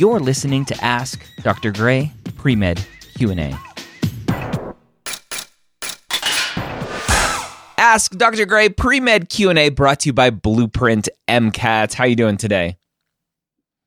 You're listening to Ask Dr. Gray Pre-Med Q&A. Ask Dr. Gray Pre-Med Q&A brought to you by Blueprint MCAT. How are you doing today?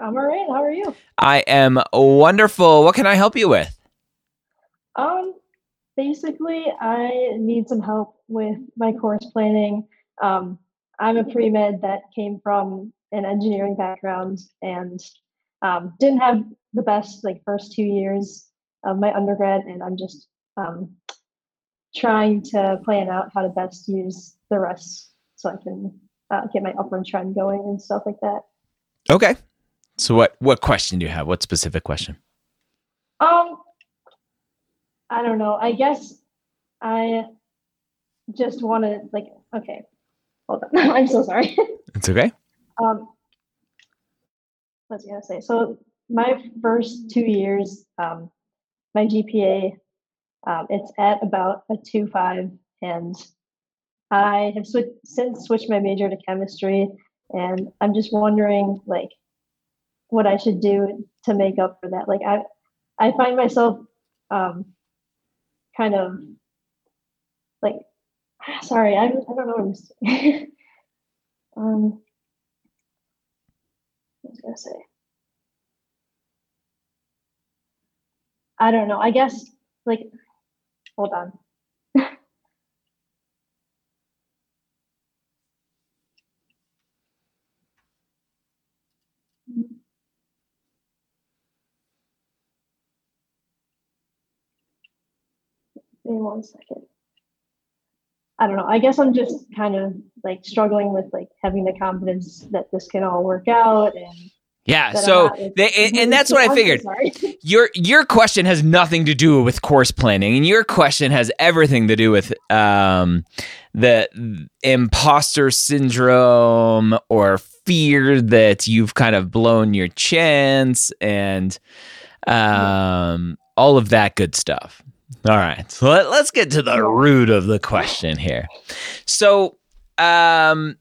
I'm all right. How are you? I am wonderful. What can I help you with? Um, basically, I need some help with my course planning. Um, I'm a pre med that came from an engineering background and um, didn't have the best like first two years of my undergrad, and I'm just um, trying to plan out how to best use the rest so I can uh, get my upward trend going and stuff like that. Okay. So what what question do you have? What specific question? Um, I don't know. I guess I just want to like. Okay, hold on. I'm so sorry. It's okay. um, what's I gonna say? So my first two years, um, my GPA, um, it's at about a two five, and I have switched since switched my major to chemistry, and I'm just wondering like what I should do to make up for that. Like I, I find myself um, kind of like sorry, I I don't know what I'm um, what was gonna say? I don't know. I guess like hold on. Give me one second. I don't know. I guess I'm just kind of like struggling with like having the confidence that this can all work out and Yeah, so they, and, and that's what I figured. Your your question has nothing to do with course planning, and your question has everything to do with um, the imposter syndrome or fear that you've kind of blown your chance and um, all of that good stuff. All right, so let, let's get to the root of the question here. So, um,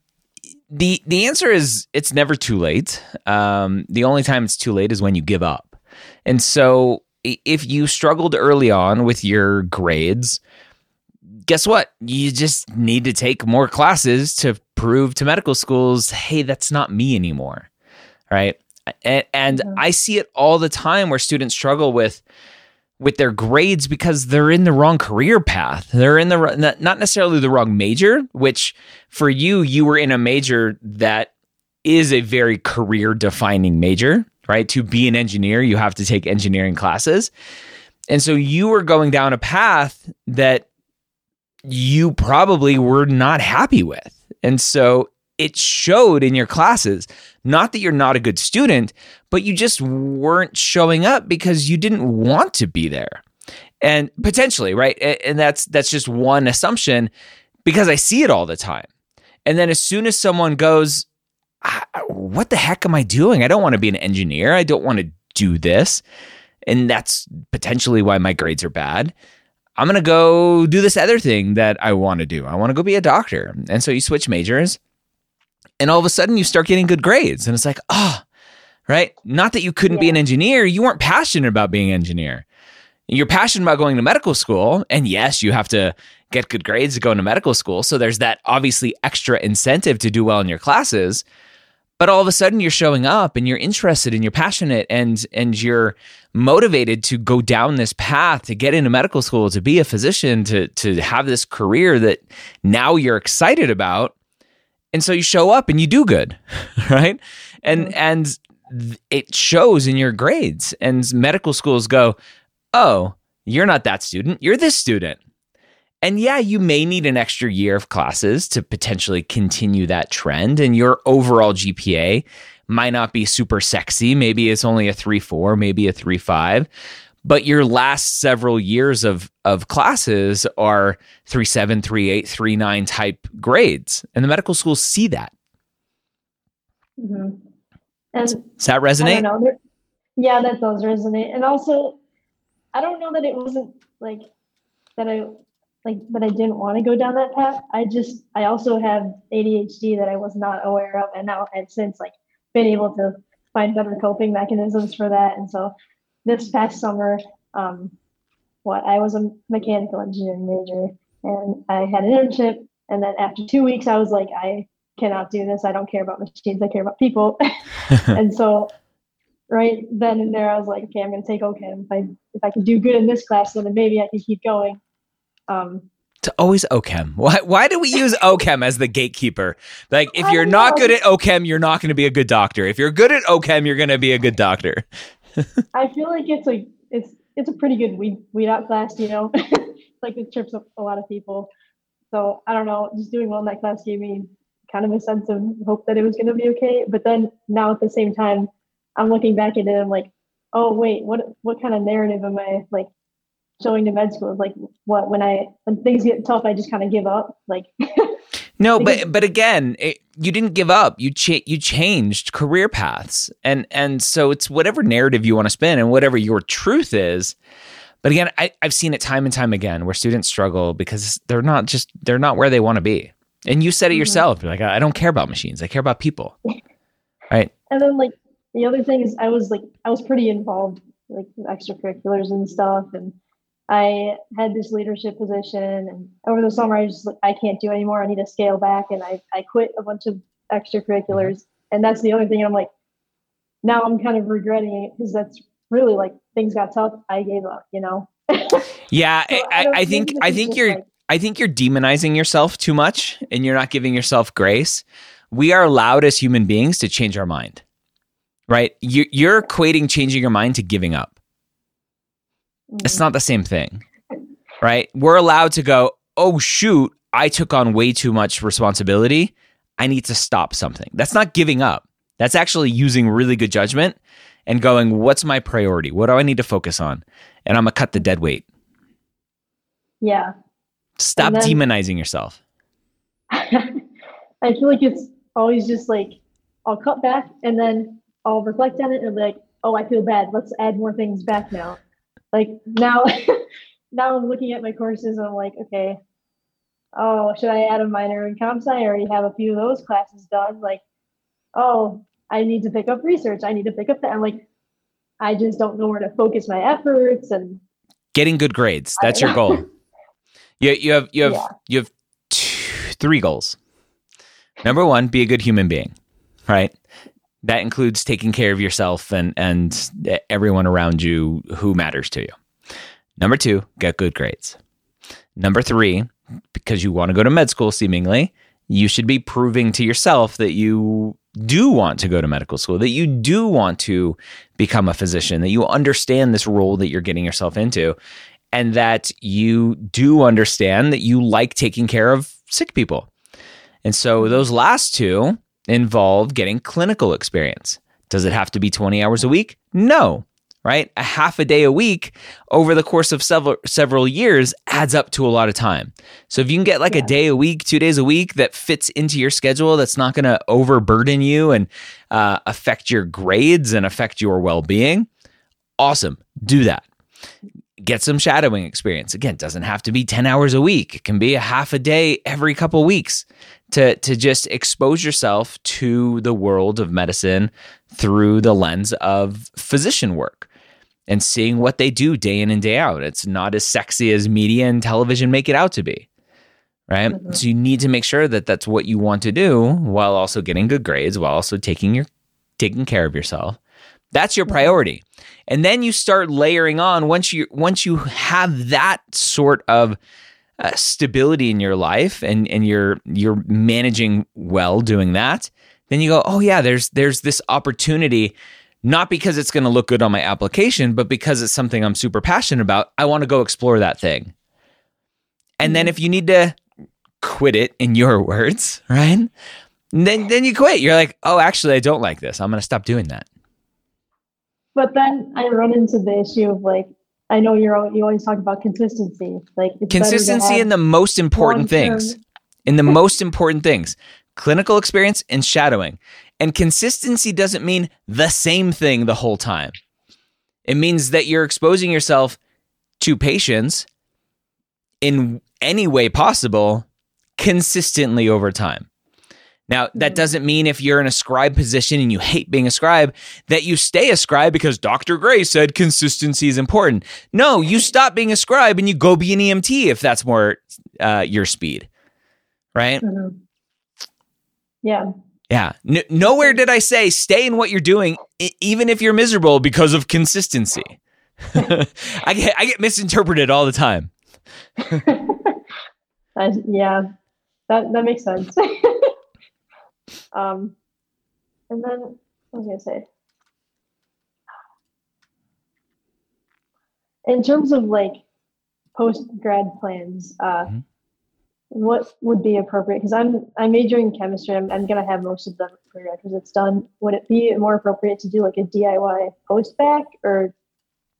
the the answer is it's never too late. Um, the only time it's too late is when you give up. And so, if you struggled early on with your grades, guess what? You just need to take more classes to prove to medical schools, hey, that's not me anymore, right? And, and. I see it all the time where students struggle with with their grades because they're in the wrong career path. They're in the not necessarily the wrong major, which for you you were in a major that is a very career defining major, right? To be an engineer, you have to take engineering classes. And so you were going down a path that you probably were not happy with. And so it showed in your classes. Not that you're not a good student, but you just weren't showing up because you didn't want to be there. And potentially, right? And that's that's just one assumption because I see it all the time. And then as soon as someone goes, what the heck am I doing? I don't want to be an engineer. I don't want to do this. And that's potentially why my grades are bad. I'm going to go do this other thing that I want to do. I want to go be a doctor. And so you switch majors and all of a sudden you start getting good grades. And it's like, ah, right? Not that you couldn't be an engineer, you weren't passionate about being an engineer. You're passionate about going to medical school. And yes, you have to get good grades to go into medical school. So there's that obviously extra incentive to do well in your classes. But all of a sudden you're showing up and you're interested and you're passionate and and you're motivated to go down this path to get into medical school, to be a physician, to to have this career that now you're excited about. And so you show up and you do good, right? And and it shows in your grades. And medical schools go, "Oh, you're not that student. You're this student." And yeah, you may need an extra year of classes to potentially continue that trend. And your overall GPA might not be super sexy. Maybe it's only a 3 4, maybe a 3 5. But your last several years of, of classes are 3 7, 3 8, 3 9 type grades. And the medical schools see that. Mhm. And Does that resonate? know. Yeah, that does resonate. And also, I don't know that it wasn't like that I like that I didn't want to go down that path. I just I also have ADHD that I was not aware of, and now I've since like been able to find better coping mechanisms for that. And so this past summer, um, what I was a mechanical engineering major and I had an internship. And then after two weeks, I was like, I cannot do this. I don't care about machines. I care about people. and so right then and there, I was like, okay, I'm going to take OChem. If I, if I can do good in this class, then maybe I can keep going. Um, to always OChem. Why, why do we use OChem as the gatekeeper? Like, if you're not good at OChem, you're not going to be a good doctor. If you're good at OChem, you're going to be a good doctor. I feel like it's a it's it's a pretty good weed weed out class, you know. like it trips up a lot of people. So I don't know, just doing well in that class gave me kind of a sense of hope that it was going to be okay. But then now at the same time, I'm looking back at it. I'm like, oh wait, what what kind of narrative am I like showing to med school? Like what when I when things get tough, I just kind of give up. Like no, but but again, it, you didn't give up. You cha- you changed career paths, and and so it's whatever narrative you want to spin and whatever your truth is. But again, I, I've seen it time and time again where students struggle because they're not just they're not where they want to be. And you said it mm-hmm. yourself. You're like, I don't care about machines. I care about people. right. And then like the other thing is I was like I was pretty involved like extracurriculars and stuff and I had this leadership position and over the summer I just I can't do anymore. I need to scale back and I, I quit a bunch of extracurriculars. Mm-hmm. And that's the only thing I'm like now I'm kind of regretting it because that's really like things got tough. I gave up, you know. yeah, so I, I, I think I think you're like, I think you're demonizing yourself too much and you're not giving yourself grace. We are allowed as human beings to change our mind. Right? You, you're equating changing your mind to giving up. It's not the same thing. Right? We're allowed to go, "Oh shoot, I took on way too much responsibility. I need to stop something." That's not giving up. That's actually using really good judgment and going, what's my priority? What do I need to focus on? And I'm going to cut the dead weight. Yeah. Stop then, demonizing yourself. I feel like it's always just like, I'll cut back and then I'll reflect on it and be like, oh, I feel bad. Let's add more things back now. Like now, now I'm looking at my courses and I'm like, okay, oh, should I add a minor in comp sci? I already have a few of those classes done. Like, oh, I need to pick up research. I need to pick up that. I'm like, I just don't know where to focus my efforts and getting good grades. That's your goal. you, you have you have yeah. you have two, three goals. Number one, be a good human being, right? That includes taking care of yourself and and everyone around you who matters to you. Number two, get good grades. Number three, because you want to go to med school, seemingly, you should be proving to yourself that you do want to go to medical school, that you do want to become a physician, that you understand this role that you're getting yourself into, and that you do understand that you like taking care of sick people. And so those last two involve getting clinical experience. Does it have to be 20 hours a week? No right? A half a day a week over the course of several several years adds up to a lot of time. So if you can get like yeah. a day a week, two days a week that fits into your schedule, that's not going to overburden you and uh, affect your grades and affect your well being. Awesome, do that. Get some shadowing experience. Again, doesn't have to be 10 hours a week. It can be a half a day every couple weeks to to just expose yourself to the world of medicine through the lens of physician work and seeing what they do day in and day out. It's not as sexy as media and television make it out to be. Right? Mm-hmm. So you need to make sure that that's what you want to do while also getting good grades, while also taking your taking care of yourself. That's your priority. And then you start layering on once you once you have that sort of uh, stability in your life and and you're you're managing well doing that, then you go, "Oh yeah, there's there's this opportunity not because it's going to look good on my application, but because it's something I'm super passionate about. I want to go explore that thing. And then mm-hmm. if you need to quit it in your words, right? Then then you quit. You're like, "Oh, actually I don't like this. I'm going to stop doing that." But then I run into the issue of like I know you're you always talk about consistency. Like consistency in the most important things. In the most important things. Clinical experience and shadowing. And consistency doesn't mean the same thing the whole time. It means that you're exposing yourself to patients in any way possible consistently over time. Now, that Mhm. doesn't mean if you're in a scribe position and you hate being a scribe that you stay a scribe because Dr. Gray said consistency is important. No, you stop being a scribe and you go be an EMT if that's more uh, your speed, right? Mhm. Yeah. Yeah. N- nowhere did I say stay in what you're doing, e- even if you're miserable because of consistency. I get I get misinterpreted all the time. I, yeah, that that makes sense. um, and then what was I gonna say? In terms of like post grad plans, uh, Mhm. what would be appropriate? Because I'm I'm majoring in chemistry. I'm, I'm gonna have most of the prerequisites done. Would it be more appropriate to do like a DIY post-bac or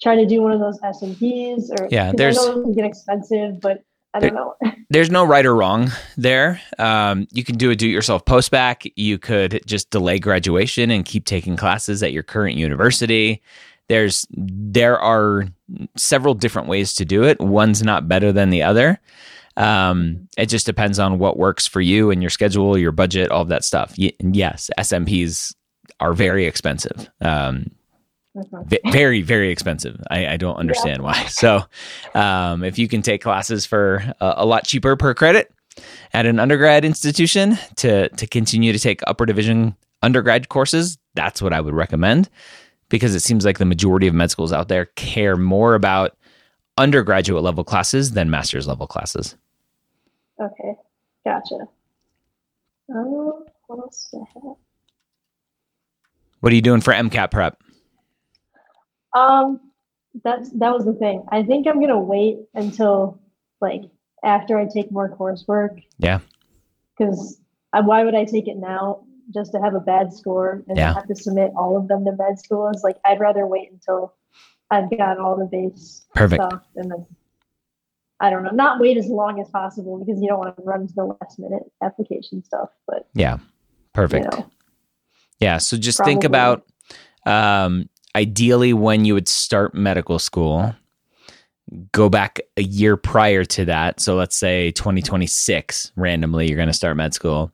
try to do one of those SMPs? Or yeah, there's- I know get expensive, but I don't know. There's no right or wrong there. Um, you can do a do-it-yourself post-bac. You could just delay graduation and keep taking classes at your current university. There's there are several different ways to do it. One's not better than the other. Um, it just depends on what works for you and your schedule, your budget, all of that stuff. Y- yes, SMPs are very expensive. Um, Mhm. very very expensive i, I don't understand why so um, if you can take classes for a, a lot cheaper per credit at an undergrad institution to to continue to take upper division undergrad courses that's what i would recommend because it seems like the majority of med schools out there care more about undergraduate level classes than master's level classes Okay, gotcha. Oh, what else do I have? what are you doing for mcat prep Um, that's that was the thing. I think I'm gonna wait until like after I take more coursework. Yeah. Because why would I take it now just to have a bad score and Yeah. have to submit all of them to med school? It's like I'd rather wait until I've got all the base perfect stuff and then I don't know, not wait as long as possible because you don't want to run to the last minute application stuff. But yeah perfect you know, Yeah. So just think about um, ideally when you would start medical school, go back a year prior to that. So let's say 2026, randomly, you're going to start med school.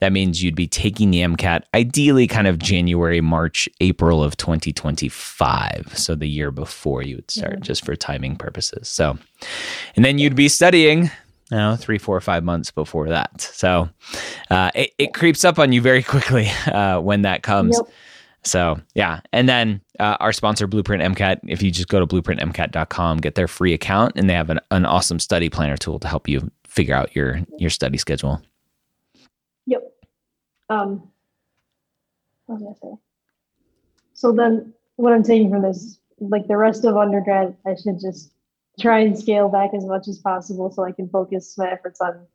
That means you'd be taking the MCAT ideally kind of January, March, April of 2025. So the year before you would start, Mhm. just for timing purposes. So, and then you'd be studying, you know, three, four, five months before that. So uh, it, it creeps up on you very quickly uh, when that comes. Yep. So yeah, and then uh, our sponsor Blueprint MCAT. If you just go to blueprintmcat.com, get their free account, and they have an, an awesome study planner tool to help you figure out your your study schedule. Yep. Um, what was I say? So then, what I'm taking from this, like the rest of undergrad, I should just try and scale back as much as possible so I can focus my efforts on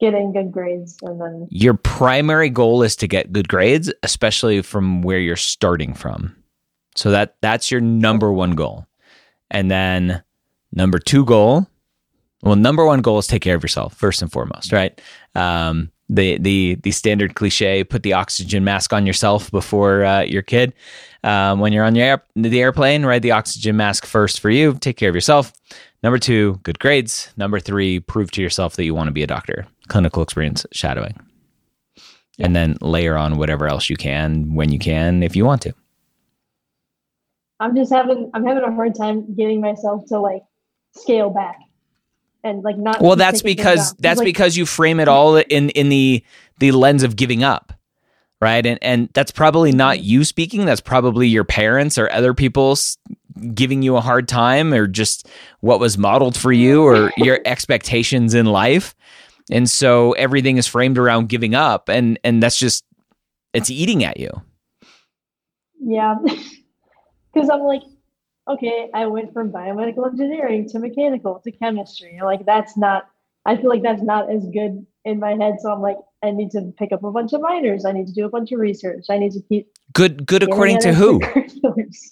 getting good grades, and then Your primary goal is to get good grades, especially from where you're starting from. So that that's your number one goal, and then number two goal. Well, number one goal is take care of yourself first and foremost, right? Um, the the the standard cliche: put the oxygen mask on yourself before uh, your kid. Um, when you're on your air, the airplane, right? The oxygen mask first for you. Take care of yourself. Number two, good grades. Number three, prove to yourself that you want to be a doctor. Clinical experience, shadowing, and then layer on whatever else you can when you can, if you want to. I'm just having I'm having a hard time getting myself to like scale back and like not. Well, that's because that's like, because you frame it all in in the the lens of giving up, right? And and that's probably not you speaking. That's probably your parents or other people giving you a hard time, or just what was modeled for you, or your expectations in life. And so everything is framed around giving up, and and that's just it's eating at you. Yeah. Because I'm like, okay, I went from biomedical engineering to mechanical to chemistry. Like, that's not, I feel like that's not as good in my head. So I'm like, I need to pick up a bunch of minors. I need to do a bunch of research. I need to keep. Good good according to who?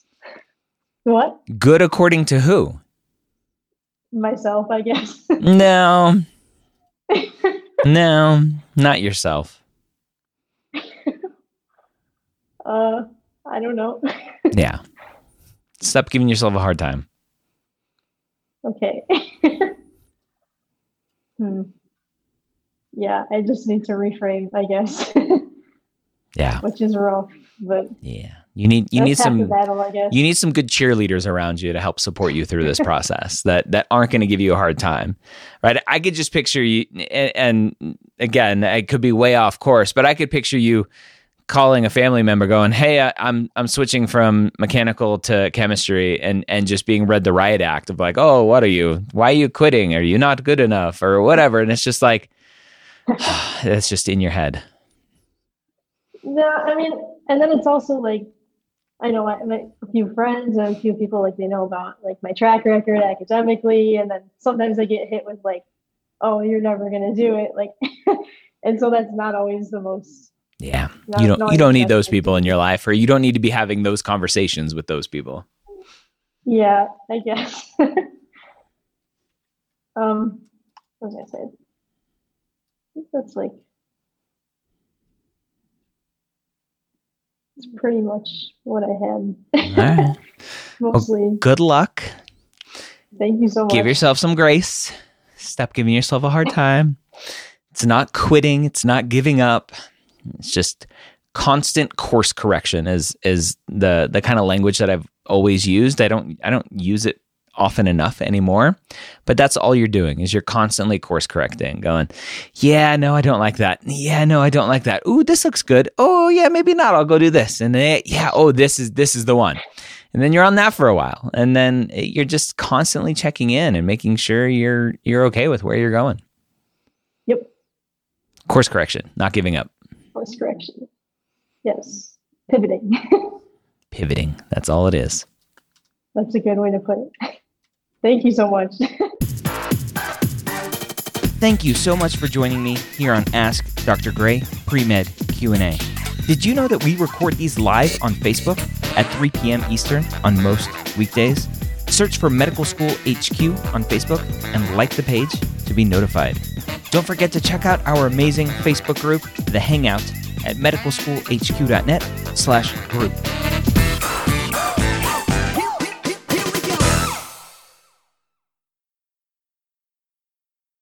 what? Good according to who? Myself, I guess. No. No, not yourself. uh, I don't know. Yeah. Stop giving yourself a hard time. okay. hmm. yeah, I just need to reframe, I guess, Yeah. which is rough, but Yeah. You need you need some battle, I guess. you need some good cheerleaders around you to help support you through this process that that aren't going to give you a hard time right i could just picture you and, and again i could be way off course but i could picture you calling a family member going hey I, i'm i'm switching from mechanical to chemistry and and just being read the riot act of like oh what are you why are you quitting? Are you not good enough? or whatever. And it's just like that's just in your head. No, I mean, and then it's also like, I know I, my, a few friends and a few people like they know about like my track record academically, and then sometimes I get hit with like, oh, you're never gonna do it, like, and so that's not always the most. Yeah you don't you don't need those people in your life or you don't need to be having those conversations with those people Yeah, I guess. um, what was I say? I think that's like. It's pretty much what I had. right. Mostly. good luck. Thank you so much. Give yourself some grace. Stop giving yourself a hard time. It's not quitting. It's not giving up. It's just constant course correction is is the the kind of language that I've always used. I don't I don't use it often enough anymore. But that's all you're doing is you're constantly course correcting, going, yeah, no, I don't like that. Yeah, no, I don't like that. Ooh, this looks good. Oh, yeah, maybe not. I'll go do this. And then yeah, oh, this is this is the one. And then you're on that for a while. And then you're just constantly checking in and making sure you're you're okay with where you're going. Yep. Course correction, not giving up. Course correction. Yes. Pivoting. Pivoting. That's all it is. That's a good way to put it. Thank you so much. Thank you so much for joining me here on Ask Dr. Gray Pre-Med Q&A. Did you know that we record these live on Facebook at 3 p.m. Eastern on most weekdays? Search for Medical School HQ on Facebook and like the page to be notified. Don't forget to check out our amazing Facebook group, The Hangout, at medicalschoolhq.net slash group.